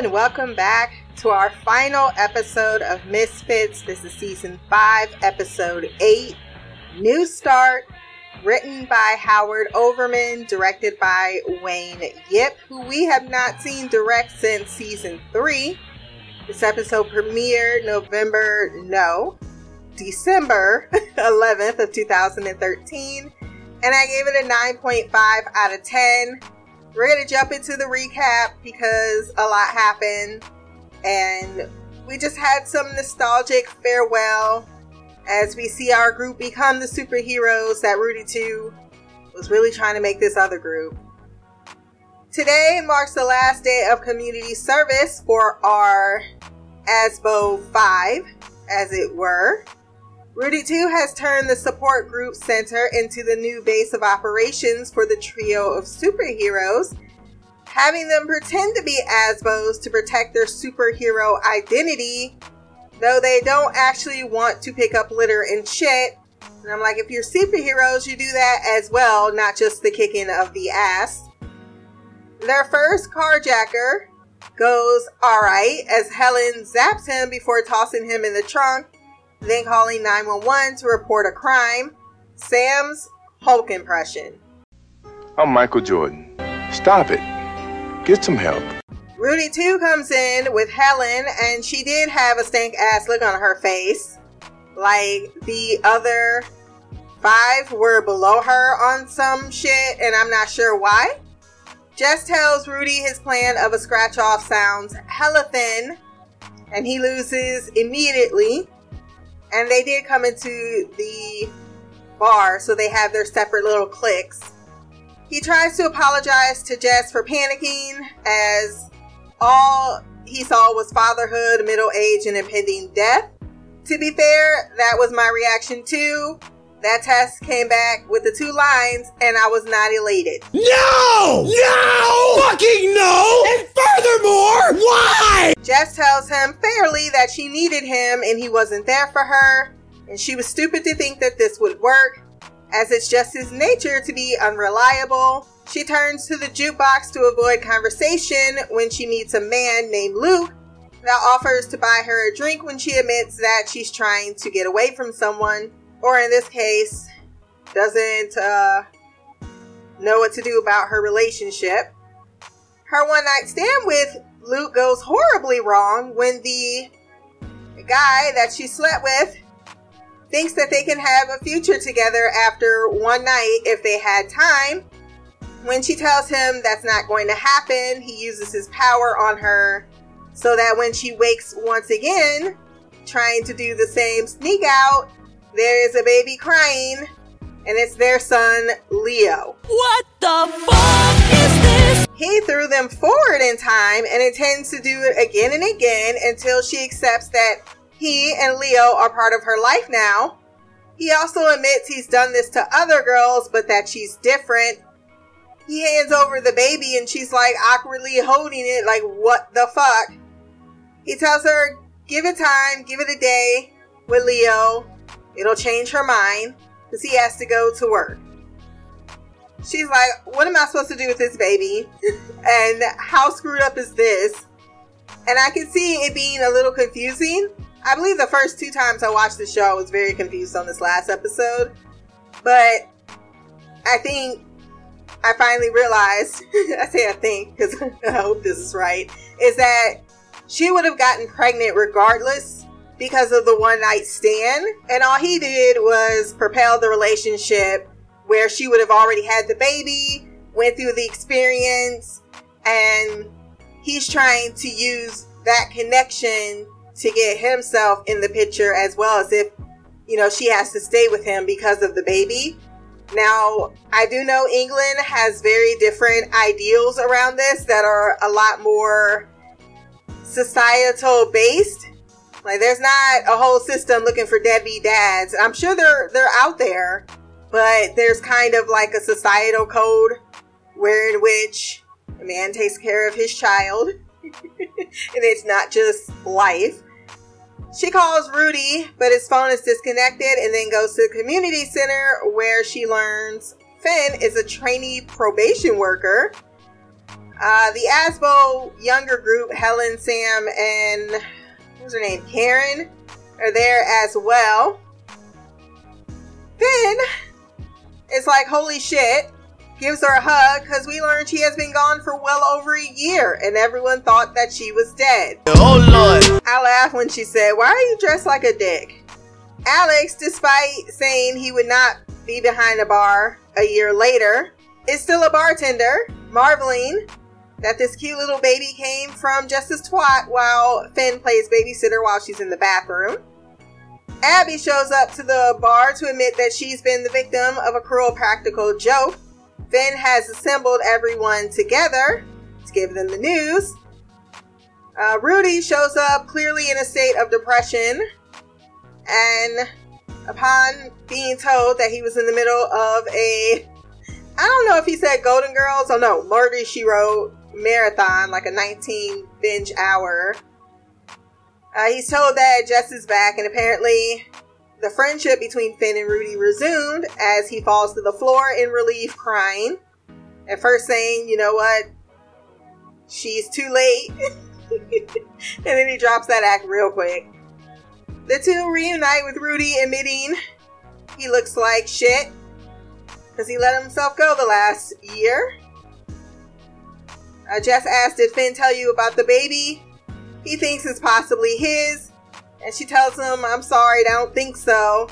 and welcome back to our final episode of Misfits. This is season 5, episode 8, New Start, written by Howard Overman, directed by Wayne Yip, who we have not seen direct since season 3. This episode premiered November, no, December 11th of 2013, and I gave it a 9.5 out of 10 we're gonna jump into the recap because a lot happened and we just had some nostalgic farewell as we see our group become the superheroes that Rudy 2 was really trying to make this other group. Today marks the last day of community service for our ASBO 5, as it were. Rudy 2 has turned the support group center into the new base of operations for the trio of superheroes, having them pretend to be ASBOs to protect their superhero identity, though they don't actually want to pick up litter and shit. And I'm like, if you're superheroes, you do that as well, not just the kicking of the ass. Their first carjacker goes alright as Helen zaps him before tossing him in the trunk then calling 911 to report a crime. Sam's Hulk impression. I'm Michael Jordan. Stop it. Get some help. Rudy 2 comes in with Helen, and she did have a stank ass look on her face. Like the other five were below her on some shit, and I'm not sure why. Jess tells Rudy his plan of a scratch off sounds hella thin, and he loses immediately and they did come into the bar, so they have their separate little cliques. He tries to apologize to Jess for panicking, as all he saw was fatherhood, middle age, and impending death. To be fair, that was my reaction too. That test came back with the two lines, and I was not elated. No! No! Fucking no! And furthermore, why? Jess tells him fairly that she needed him and he wasn't there for her, and she was stupid to think that this would work, as it's just his nature to be unreliable. She turns to the jukebox to avoid conversation when she meets a man named Luke that offers to buy her a drink when she admits that she's trying to get away from someone or in this case, doesn't uh, know what to do about her relationship. Her one night stand with Luke goes horribly wrong when the guy that she slept with thinks that they can have a future together after one night if they had time. When she tells him that's not going to happen, he uses his power on her so that when she wakes once again, trying to do the same sneak out, there is a baby crying, and it's their son, Leo. What the fuck is this? He threw them forward in time and intends to do it again and again until she accepts that he and Leo are part of her life now. He also admits he's done this to other girls, but that she's different. He hands over the baby and she's like awkwardly holding it, like, what the fuck? He tells her, give it time, give it a day with Leo. It'll change her mind because he has to go to work. She's like, What am I supposed to do with this baby? and how screwed up is this? And I can see it being a little confusing. I believe the first two times I watched the show, I was very confused on this last episode. But I think I finally realized, I say I think because I hope this is right, is that she would have gotten pregnant regardless because of the one night stand. And all he did was propel the relationship where she would have already had the baby, went through the experience, and he's trying to use that connection to get himself in the picture as well as if, you know, she has to stay with him because of the baby. Now, I do know England has very different ideals around this that are a lot more societal based like there's not a whole system looking for deadbeat dads. I'm sure they're they're out there, but there's kind of like a societal code where in which a man takes care of his child. and it's not just life. She calls Rudy, but his phone is disconnected and then goes to the community center where she learns Finn is a trainee probation worker. Uh, the Asbo younger group, Helen, Sam, and what's her name? Karen, are there as well. Finn is like, holy shit, gives her a hug because we learned she has been gone for well over a year and everyone thought that she was dead. Oh lord. I laughed when she said, Why are you dressed like a dick? Alex, despite saying he would not be behind a bar a year later, is still a bartender, marveling that this cute little baby came from Justice Twat while Finn plays babysitter while she's in the bathroom. Abby shows up to the bar to admit that she's been the victim of a cruel practical joke. Finn has assembled everyone together to give them the news. Uh, Rudy shows up clearly in a state of depression, and upon being told that he was in the middle of a, I don't know if he said Golden Girls, oh no, Murder She Wrote marathon, like a 19 binge hour. Uh, he's told that Jess is back, and apparently the friendship between Finn and Rudy resumed as he falls to the floor in relief, crying. At first, saying, you know what, she's too late. and then he drops that act real quick. The two reunite with Rudy, admitting he looks like shit because he let himself go the last year. Uh, Jess asked, Did Finn tell you about the baby? He thinks it's possibly his. And she tells him, I'm sorry, I don't think so.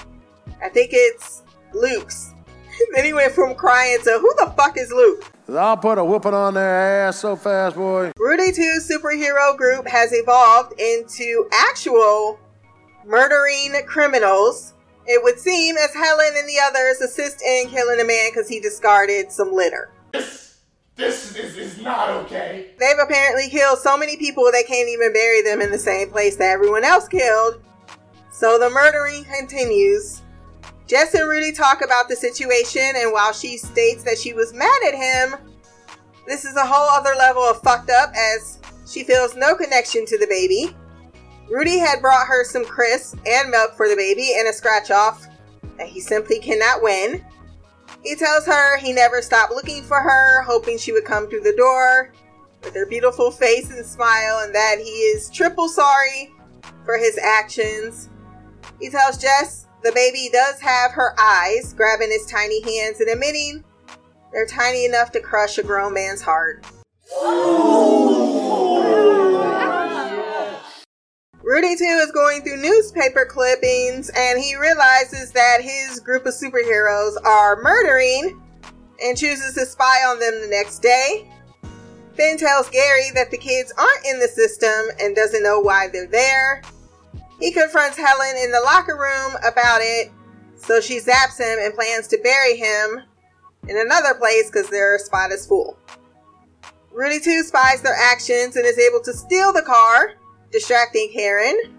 I think it's Luke's. then he went from crying to, Who the fuck is Luke? I'll put a whooping on their ass so fast, boy. Rudy 2 superhero group has evolved into actual murdering criminals. It would seem as Helen and the others assist in killing a man because he discarded some litter. This is, is not okay. They've apparently killed so many people they can't even bury them in the same place that everyone else killed. So the murdering continues. Jess and Rudy talk about the situation, and while she states that she was mad at him, this is a whole other level of fucked up as she feels no connection to the baby. Rudy had brought her some crisps and milk for the baby and a scratch off that he simply cannot win. He tells her he never stopped looking for her, hoping she would come through the door with her beautiful face and smile, and that he is triple sorry for his actions. He tells Jess the baby does have her eyes, grabbing his tiny hands and admitting they're tiny enough to crush a grown man's heart. Rudy 2 is going through newspaper clippings and he realizes that his group of superheroes are murdering and chooses to spy on them the next day. Finn tells Gary that the kids aren't in the system and doesn't know why they're there. He confronts Helen in the locker room about it, so she zaps him and plans to bury him in another place because their spot is full. Rudy 2 spies their actions and is able to steal the car distracting Karen.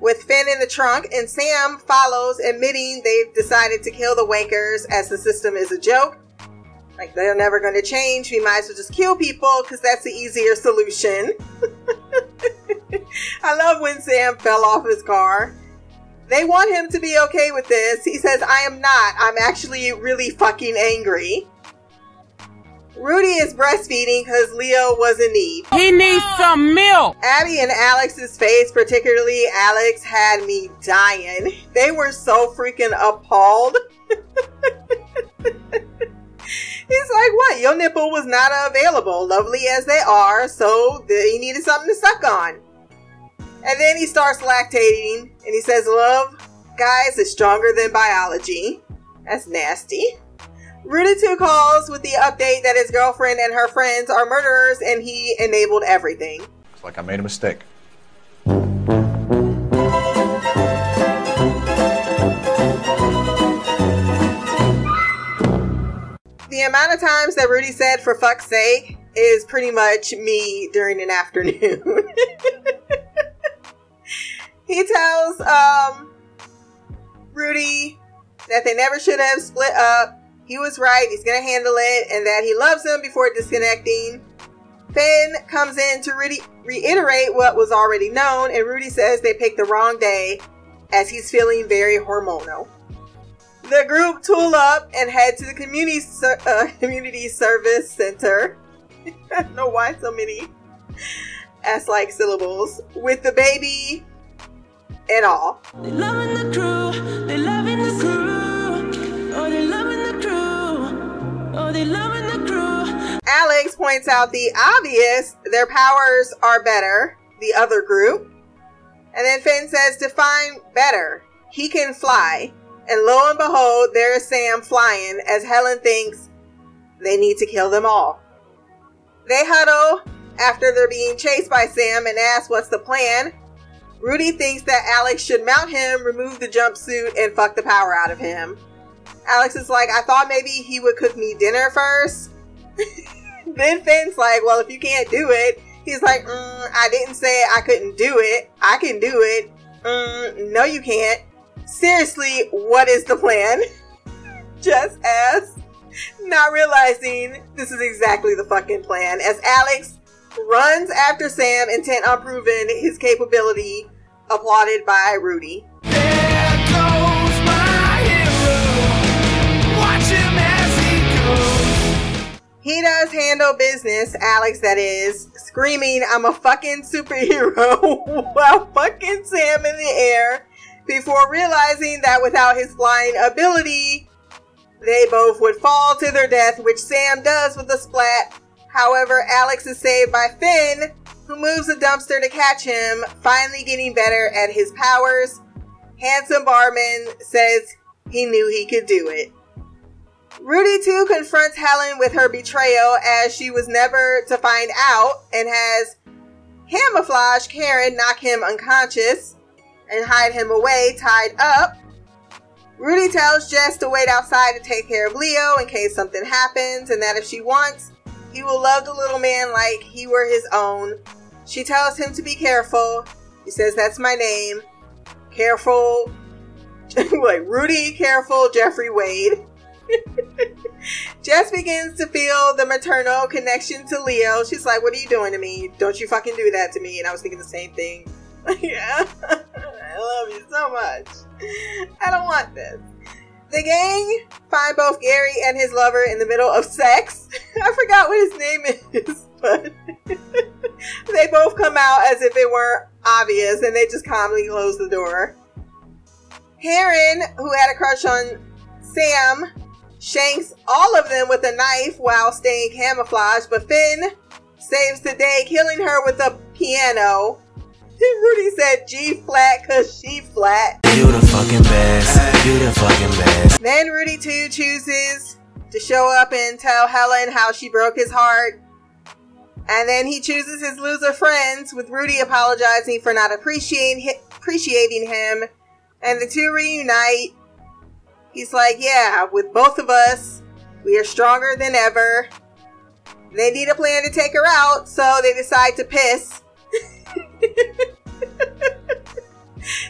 With Finn in the trunk, and Sam follows, admitting they've decided to kill the Wakers as the system is a joke. Like they're never going to change. We might as well just kill people because that's the easier solution. I love when Sam fell off his car. They want him to be okay with this. He says, I am not. I'm actually really fucking angry. Rudy is breastfeeding because Leo was in need. He needs some milk. Abby and Alex's face, particularly Alex, had me dying. They were so freaking appalled. He's like, what? Your nipple was not available, lovely as they are, so he needed something to suck on. And then he starts lactating, and he says, love, guys, is stronger than biology. That's nasty. Rudy 2 calls with the update that his girlfriend and her friends are murderers and he enabled everything. It's like I made a mistake. The amount of times that Rudy said for fuck's sake is pretty much me during an afternoon. he tells um, Rudy that they never should have split up he was right, he's gonna handle it, and that he loves him before disconnecting. Finn comes in to re- reiterate what was already known, and Rudy says they picked the wrong day as he's feeling very hormonal. The group tool up and head to the community uh, community service center. I don't know why so many S like syllables. With the baby and all. Alex points out the obvious their powers are better, the other group. And then Finn says, define better. He can fly. And lo and behold, there is Sam flying as Helen thinks they need to kill them all. They huddle after they're being chased by Sam and ask what's the plan. Rudy thinks that Alex should mount him, remove the jumpsuit, and fuck the power out of him. Alex is like, I thought maybe he would cook me dinner first. then Finn's like, Well, if you can't do it, he's like, mm, I didn't say I couldn't do it. I can do it. Mm, no, you can't. Seriously, what is the plan? Just as not realizing this is exactly the fucking plan as Alex runs after Sam, intent on proving his capability, applauded by Rudy. He does handle business, Alex that is, screaming, I'm a fucking superhero while fucking Sam in the air before realizing that without his flying ability, they both would fall to their death, which Sam does with a splat. However, Alex is saved by Finn, who moves a dumpster to catch him, finally getting better at his powers. Handsome barman says he knew he could do it. Rudy 2 confronts Helen with her betrayal as she was never to find out and has camouflage Karen knock him unconscious and hide him away tied up. Rudy tells Jess to wait outside to take care of Leo in case something happens and that if she wants, he will love the little man like he were his own. She tells him to be careful. He says, That's my name. Careful. like Rudy, careful, Jeffrey Wade. Jess begins to feel the maternal connection to Leo. She's like, What are you doing to me? Don't you fucking do that to me. And I was thinking the same thing. yeah. I love you so much. I don't want this. The gang find both Gary and his lover in the middle of sex. I forgot what his name is, but they both come out as if it weren't obvious and they just calmly close the door. Karen, who had a crush on Sam, shanks all of them with a knife while staying camouflaged, but Finn saves the day, killing her with a piano. Rudy said G flat cause she flat. You the fucking best. You the fucking best. Then Rudy 2 chooses to show up and tell Helen how she broke his heart. And then he chooses his loser friends, with Rudy apologizing for not appreciating appreciating him. And the two reunite. He's like, "Yeah, with both of us, we are stronger than ever." They need a plan to take her out, so they decide to piss.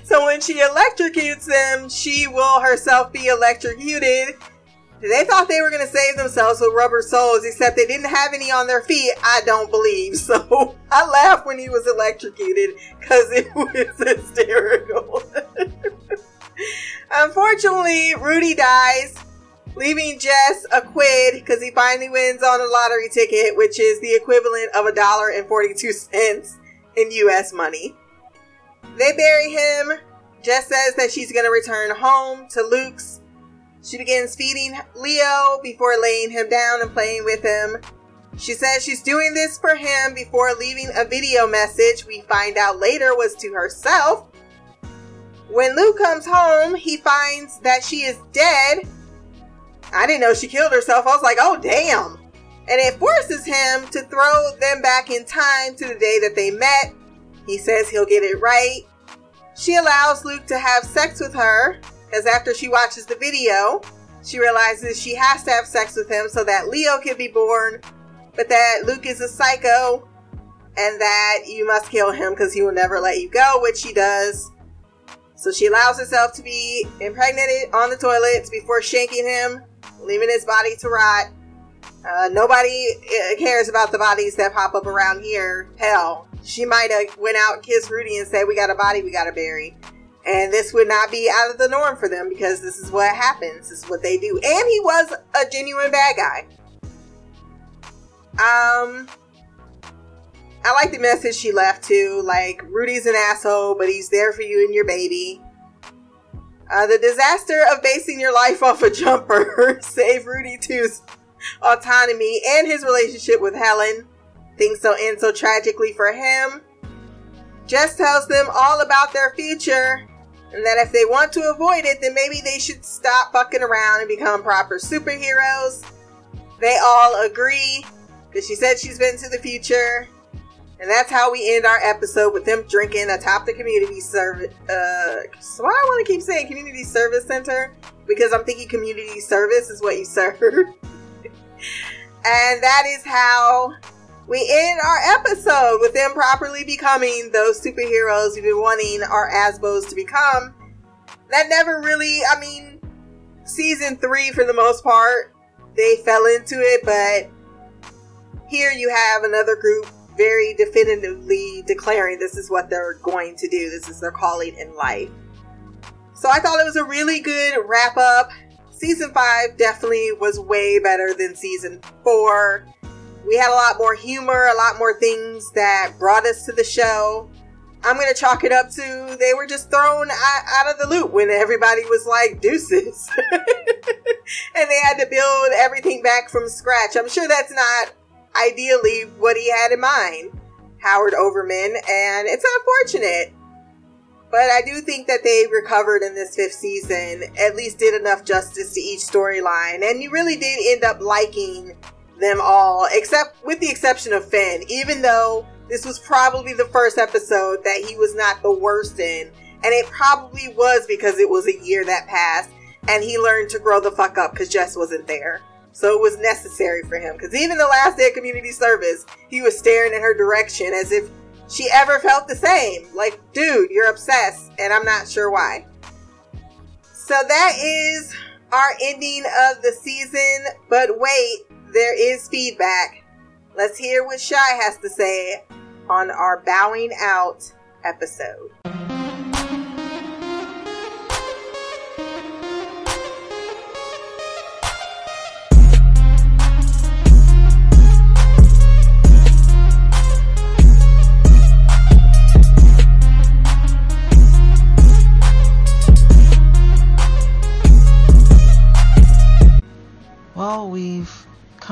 so when she electrocutes them, she will herself be electrocuted. They thought they were going to save themselves with rubber soles, except they didn't have any on their feet. I don't believe. So I laughed when he was electrocuted because it was hysterical. Unfortunately, Rudy dies, leaving Jess a quid because he finally wins on a lottery ticket, which is the equivalent of a dollar and 42 cents in US money. They bury him. Jess says that she's going to return home to Luke's. She begins feeding Leo before laying him down and playing with him. She says she's doing this for him before leaving a video message we find out later was to herself. When Luke comes home, he finds that she is dead. I didn't know she killed herself. I was like, oh, damn. And it forces him to throw them back in time to the day that they met. He says he'll get it right. She allows Luke to have sex with her because after she watches the video, she realizes she has to have sex with him so that Leo can be born, but that Luke is a psycho and that you must kill him because he will never let you go, which she does. So she allows herself to be impregnated on the toilets before shanking him, leaving his body to rot. Uh, nobody uh, cares about the bodies that pop up around here. Hell, she might have went out and kissed Rudy and said, "We got a body, we got to bury," and this would not be out of the norm for them because this is what happens. This is what they do. And he was a genuine bad guy. Um, I like the message she left too. Like Rudy's an asshole, but he's there for you and your baby. Uh, the disaster of basing your life off a jumper saved Rudy 2's autonomy and his relationship with Helen. Things don't end so tragically for him. Jess tells them all about their future and that if they want to avoid it, then maybe they should stop fucking around and become proper superheroes. They all agree because she said she's been to the future. And that's how we end our episode with them drinking atop the community service. Uh, so why I want to keep saying community service center because I'm thinking community service is what you serve. and that is how we end our episode with them properly becoming those superheroes we've been wanting our Asbos to become. That never really, I mean, season three for the most part, they fell into it, but here you have another group very definitively declaring this is what they're going to do, this is their calling in life. So I thought it was a really good wrap up. Season five definitely was way better than season four we had a lot more humor, a lot more things that brought us to the show. I'm gonna chalk it up to they were just thrown out of the loop when everybody was like deuces, and they had to build everything back from scratch. I'm sure that's not ideally what he had in mind, Howard Overman, and it's unfortunate. But I do think that they recovered in this fifth season, at least did enough justice to each storyline, and you really did end up liking them all, except with the exception of Finn, even though this was probably the first episode that he was not the worst in. And it probably was because it was a year that passed and he learned to grow the fuck up because Jess wasn't there. So it was necessary for him. Because even the last day of community service, he was staring in her direction as if she ever felt the same. Like, dude, you're obsessed, and I'm not sure why. So that is our ending of the season. But wait, there is feedback. Let's hear what Shy has to say on our bowing out episode.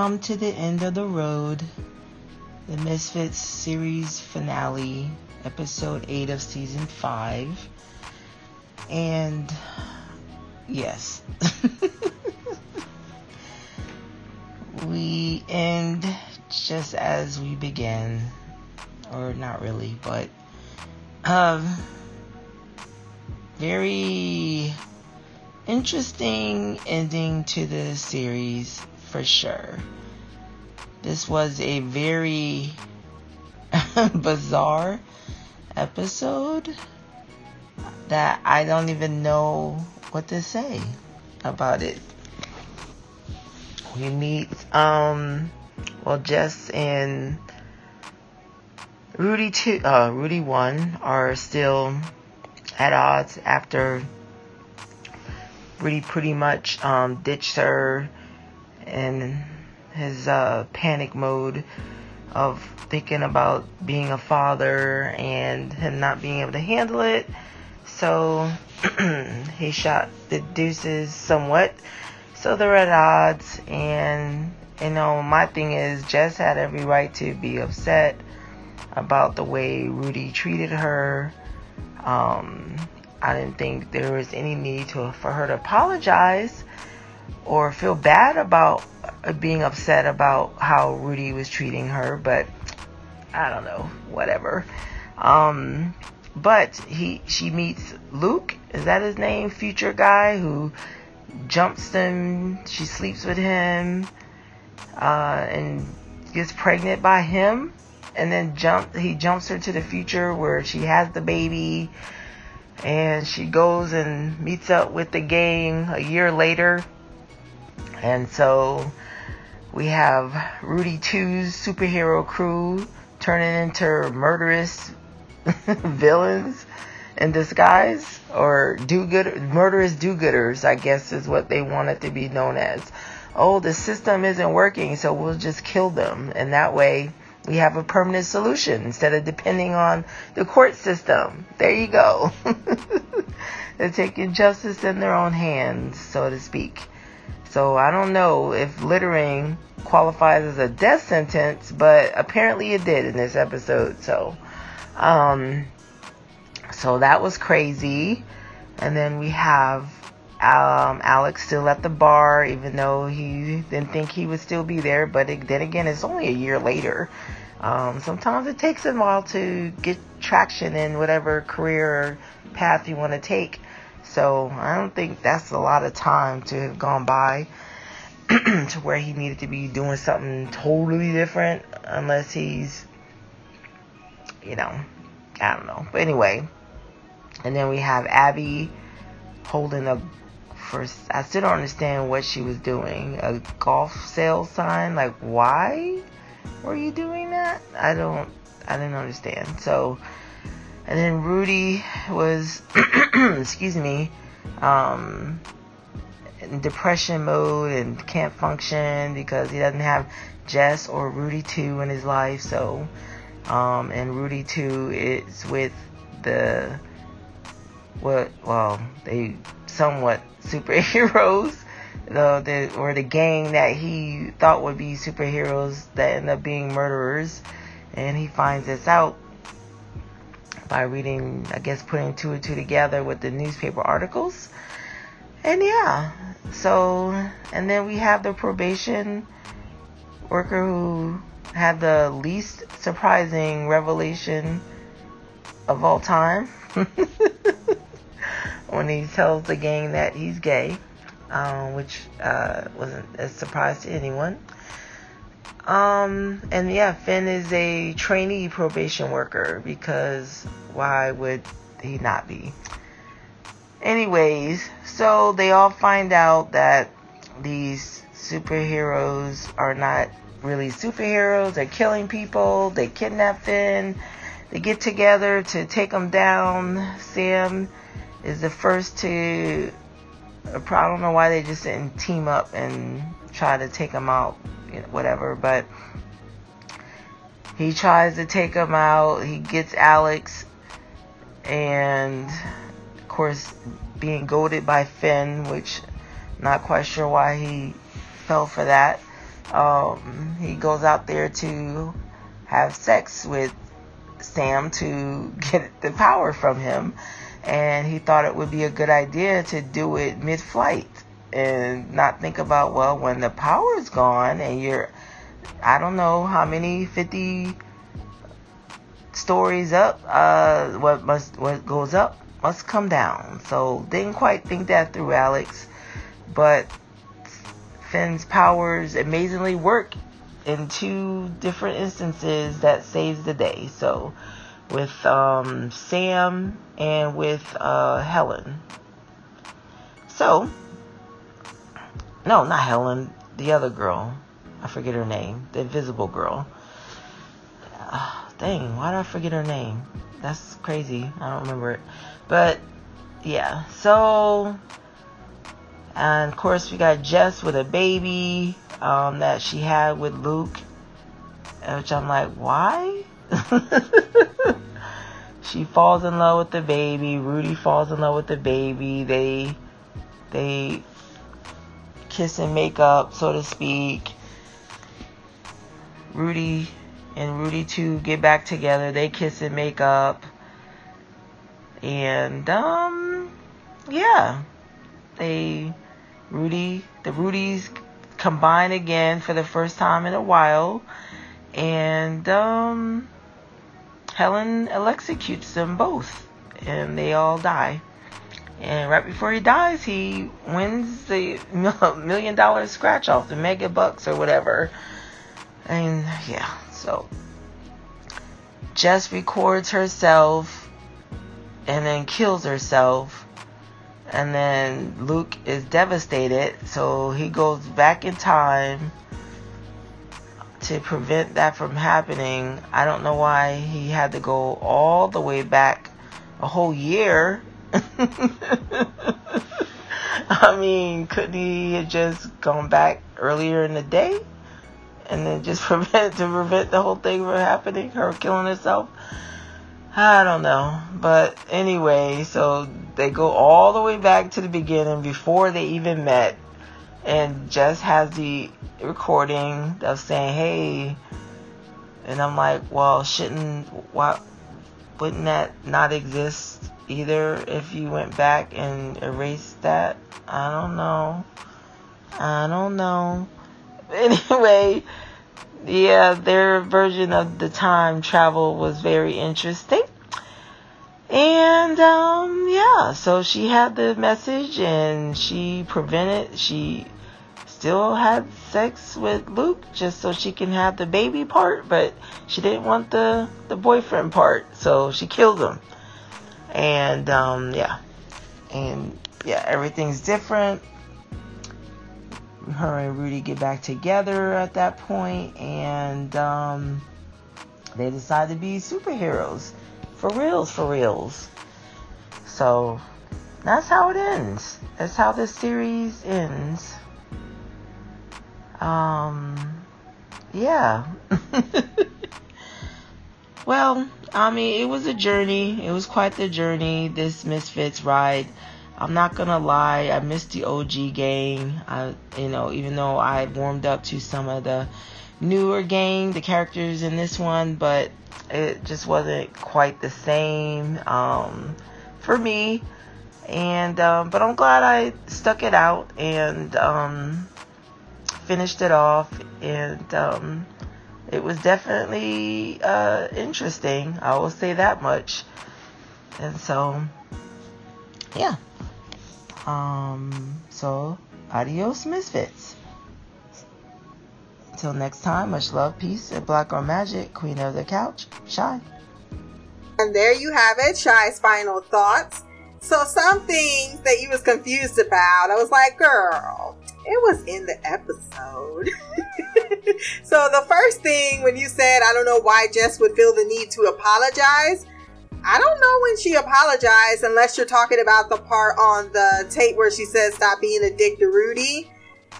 Come to the end of the road. The Misfits series finale, episode 8 of season 5. And yes. we end just as we began. Or not really, but um very interesting ending to the series for sure. This was a very bizarre episode that I don't even know what to say about it. We meet, um, well, Jess and Rudy two, uh, Rudy one are still at odds after Rudy pretty much um, ditched her in his uh, panic mode of thinking about being a father and him not being able to handle it. So he shot the deuces somewhat. So they're at odds. And, you know, my thing is, Jess had every right to be upset about the way Rudy treated her. Um, I didn't think there was any need to for her to apologize or feel bad about being upset about how Rudy was treating her, but I don't know, whatever. Um, but he she meets Luke, is that his name? Future guy who jumps them, she sleeps with him, uh, and gets pregnant by him, and then jump he jumps her to the future where she has the baby, and she goes and meets up with the gang a year later and so we have Rudy 2's superhero crew turning into murderous villains in disguise or do good murderous do-gooders, I guess is what they want it to be known as. oh, the system isn't working, so we'll just kill them. And that way we have a permanent solution instead of depending on the court system. There you go. They're taking justice in their own hands, so to speak. So I don't know if littering qualifies as a death sentence, but apparently it did in this episode. So, um, so that was crazy. And then we have um, Alex still at the bar, even though he didn't think he would still be there. But it, then again, it's only a year later. Um, sometimes it takes a while to get traction in whatever career path you want to take. So I don't think that's a lot of time to have gone by to where he needed to be doing something totally different, unless he's, you know, I don't know. But anyway, and then we have Abby holding a first. I still don't understand what she was doing. A golf sales sign. Like, why were you doing that? I don't. I didn't understand. So, and then Rudy was, excuse me, um, in depression mode and can't function because he doesn't have Jess or Rudy 2 in his life. So, um, and Rudy 2 is with the what? Well, they somewhat superheroes, the, the or the gang that he thought would be superheroes that end up being murderers, and he finds this out by reading, I guess, putting two and two together with the newspaper articles. And yeah, so, and then we have the probation worker who had the least surprising revelation of all time when he tells the gang that he's gay, um, which uh, wasn't a surprise to anyone. Um, and yeah, Finn is a trainee probation worker because why would he not be? Anyways, so they all find out that these superheroes are not really superheroes. They're killing people. They kidnap Finn. They get together to take him down. Sam is the first to. I don't know why they just didn't team up and try to take him out, you know, whatever. But he tries to take him out. He gets Alex, and of course, being goaded by Finn, which not quite sure why he fell for that. Um, he goes out there to have sex with Sam to get the power from him, and he thought it would be a good idea to do it mid-flight and not think about well when the power is gone and you're I don't know how many 50 stories up uh what must what goes up must come down. So didn't quite think that through Alex, but Finn's powers amazingly work in two different instances that saves the day. So with um, Sam and with uh, Helen. So no, not Helen, the other girl. I forget her name, the invisible girl. Uh, dang, why did I forget her name? That's crazy. I don't remember it. But yeah, so and of course we got Jess with a baby um, that she had with Luke, which I'm like, why? she falls in love with the baby. Rudy falls in love with the baby. They they kiss and make up, so to speak. Rudy and Rudy 2 get back together. They kiss and make up. And um yeah. They Rudy the Rudys combine again for the first time in a while. And um Helen executes them both and they all die. And right before he dies, he wins the million dollar scratch off, the mega bucks or whatever. And yeah, so Jess records herself and then kills herself. And then Luke is devastated, so he goes back in time to prevent that from happening. I don't know why he had to go all the way back a whole year. I mean, couldn't he have just gone back earlier in the day and then just prevent to prevent the whole thing from happening, her killing herself? I don't know. But anyway, so they go all the way back to the beginning before they even met. And Jess has the recording of saying, hey, and I'm like, well, shouldn't, why, wouldn't that not exist either if you went back and erased that? I don't know. I don't know. Anyway, yeah, their version of the time travel was very interesting. And um yeah, so she had the message and she prevented she still had sex with Luke just so she can have the baby part, but she didn't want the the boyfriend part, so she killed him. And um yeah. And yeah, everything's different. Her and Rudy get back together at that point and um they decide to be superheroes. For reals, for reals. So that's how it ends. That's how this series ends. Um, yeah. well, I mean, it was a journey. It was quite the journey, this Misfits ride. I'm not gonna lie, I missed the OG gang. I, you know, even though I warmed up to some of the newer gang, the characters in this one, but it just wasn't quite the same um, for me. And um, but I'm glad I stuck it out and um, finished it off, and um, it was definitely uh, interesting. I will say that much. And so, yeah. Um, so, adios, misfits. Until next time, much love, peace, and black or magic. Queen of the couch, shy. And there you have it, Shy's final thoughts. So some things that you was confused about, I was like, girl, it was in the episode. so the first thing when you said, I don't know why Jess would feel the need to apologize. I don't know when she apologized unless you're talking about the part on the tape where she says stop being a dick to Rudy.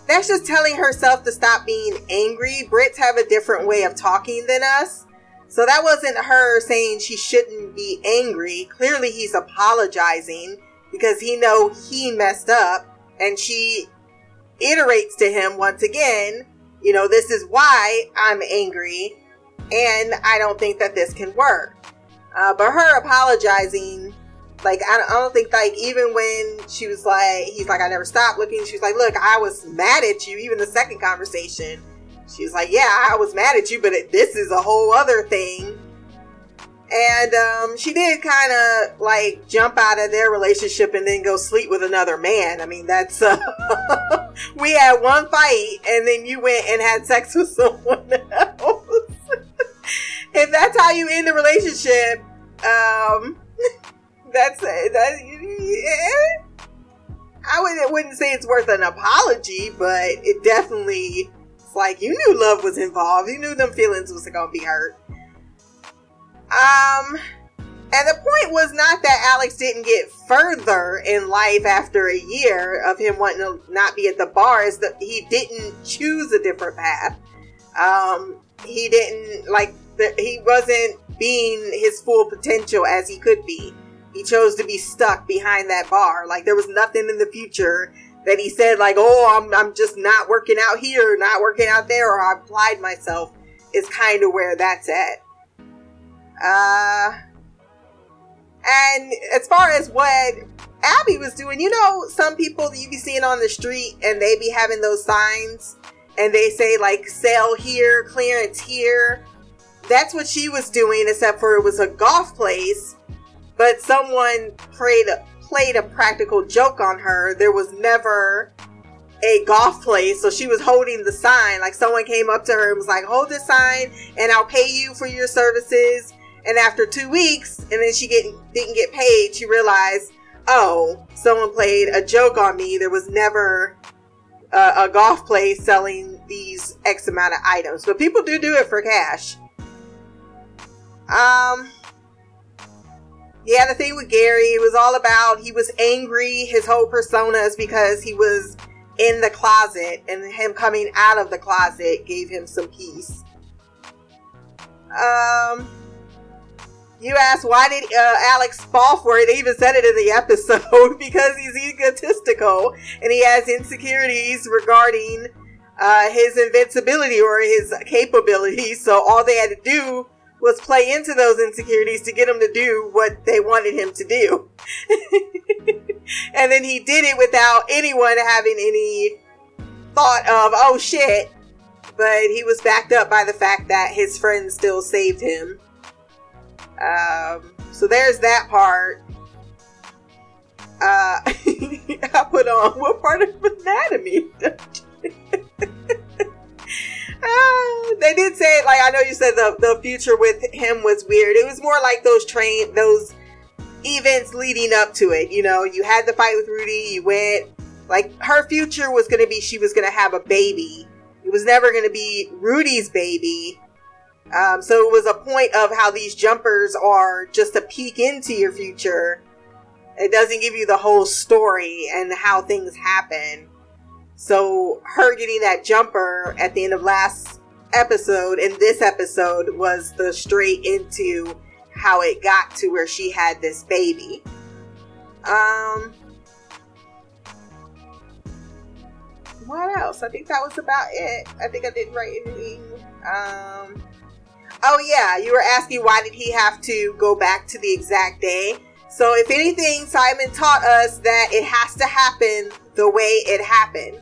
That's just telling herself to stop being angry. Brits have a different way of talking than us. So that wasn't her saying she shouldn't be angry. Clearly he's apologizing because he know he messed up and she iterates to him once again, you know, this is why I'm angry and I don't think that this can work. Uh, but her apologizing, like, I don't, I don't think, like, even when she was like, he's like, I never stopped looking, she was like, look, I was mad at you, even the second conversation. She was like, yeah, I was mad at you, but it, this is a whole other thing. And um, she did kind of like jump out of their relationship and then go sleep with another man. I mean, that's uh, we had one fight and then you went and had sex with someone else. if that's how you end the relationship, um, that's that. Yeah. I would, wouldn't say it's worth an apology, but it definitely it's like you knew love was involved. You knew them feelings was gonna be hurt. Um, and the point was not that Alex didn't get further in life after a year of him wanting to not be at the bar, is that he didn't choose a different path. Um, he didn't like the, he wasn't being his full potential as he could be. He chose to be stuck behind that bar. Like there was nothing in the future that he said like, "Oh, I'm I'm just not working out here, not working out there, or I've applied myself." Is kind of where that's at. Uh, and as far as what Abby was doing, you know, some people that you be seeing on the street and they be having those signs and they say like sale here, clearance here. That's what she was doing, except for it was a golf place. But someone played a, played a practical joke on her. There was never a golf place, so she was holding the sign. Like someone came up to her and was like, "Hold this sign, and I'll pay you for your services." And after two weeks, and then she get, didn't get paid, she realized, oh, someone played a joke on me. There was never a, a golf place selling these X amount of items, but people do do it for cash. Um, yeah, the thing with Gary, it was all about he was angry. His whole persona is because he was in the closet, and him coming out of the closet gave him some peace. Um, you asked why did uh, Alex fall for it? They even said it in the episode because he's egotistical and he has insecurities regarding uh, his invincibility or his capabilities. So all they had to do was play into those insecurities to get him to do what they wanted him to do. and then he did it without anyone having any thought of, oh shit. But he was backed up by the fact that his friend still saved him. Um, so there's that part. Uh, I put on what part of anatomy? Ah, they did say like I know you said the the future with him was weird. It was more like those train those events leading up to it. You know, you had the fight with Rudy. You went like her future was to be she was to have a baby. It was never to be Rudy's baby. Um, so it was a point of how these jumpers are just a peek into your future. It doesn't give you the whole story and how things happen. So her getting that jumper at the end of last episode and this episode was the straight into how it got to where she had this baby. Um what else? I think that was about it. I think I didn't write anything. Um Oh yeah, you were asking why did he have to go back to the exact day? So if anything, Simon taught us that it has to happen the way it happened.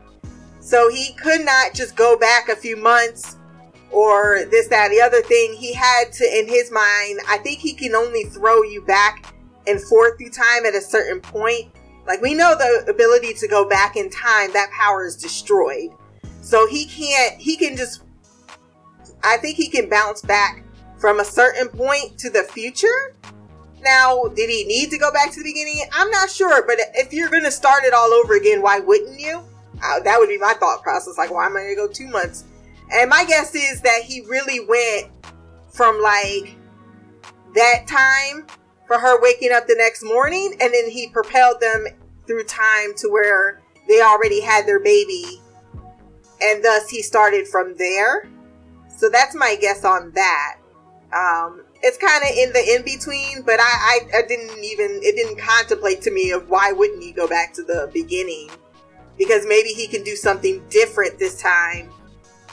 So he could not just go back a few months or this, that, the other thing. He had to, in his mind, I think he can only throw you back and forth through time at a certain point. Like we know the ability to go back in time, that power is destroyed. So he can't, he can just, I think he can bounce back from a certain point to the future. Now, did he need to go back to the beginning? I'm not sure, but if you're going to start it all over again, why wouldn't you? Uh, that would be my thought process. Like, why am I going to go two months? And my guess is that he really went from like that time for her waking up the next morning, and then he propelled them through time to where they already had their baby, and thus he started from there. So that's my guess on that. Um, it's kind of in the in between, but I, I, I didn't even it didn't contemplate to me of why wouldn't he go back to the beginning because maybe he can do something different this time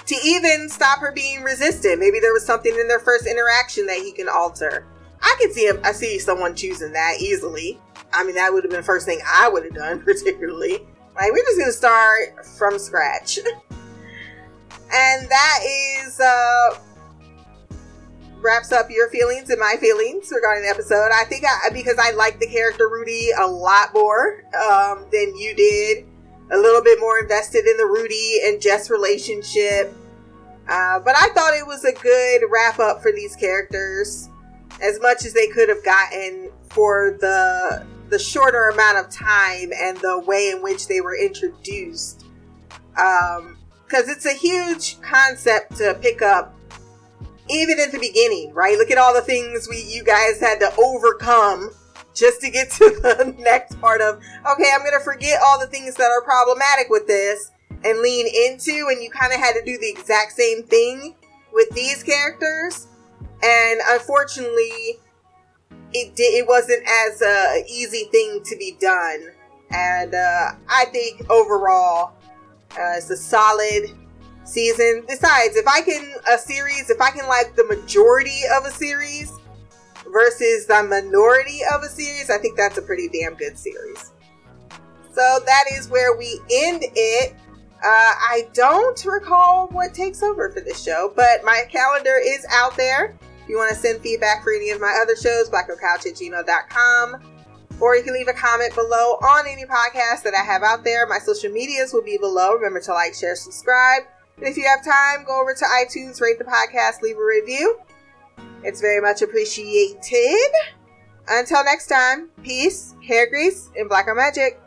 to even stop her being resistant. Maybe there was something in their first interaction that he can alter. I can see him. I see someone choosing that easily. I mean, that would have been the first thing I would have done, particularly. Like, we're just gonna start from scratch, and that is uh wraps up your feelings and my feelings regarding the episode. I think I because I like the character Rudy a lot more um, than you did. A little bit more invested in the Rudy and Jess relationship. Uh, but I thought it was a good wrap up for these characters, as much as they could have gotten for the the shorter amount of time and the way in which they were introduced. Because it's a huge concept to pick up even at the beginning, right? Look at all the things we you guys had to overcome just to get to the next part of okay, I'm gonna forget all the things that are problematic with this and lean into, and you kind of had to do the exact same thing with these characters, and unfortunately, it did, it wasn't as a easy thing to be done, and uh, I think overall, uh, it's a solid season. Besides, if I can a series, if I can like the majority of a series versus the minority of a series, I think that's a pretty damn good series. So that is where we end it. Uh, I don't recall what takes over for this show, but my calendar is out there. If you want to send feedback for any of my other shows, blackgirlcouch at gmail.com. Or you can leave a comment below on any podcast that I have out there. My social medias will be below. Remember to like, share, subscribe. And if you have time, go over to iTunes, rate the podcast, leave a review. It's very much appreciated. Until next time, peace, hair grease, and black magic.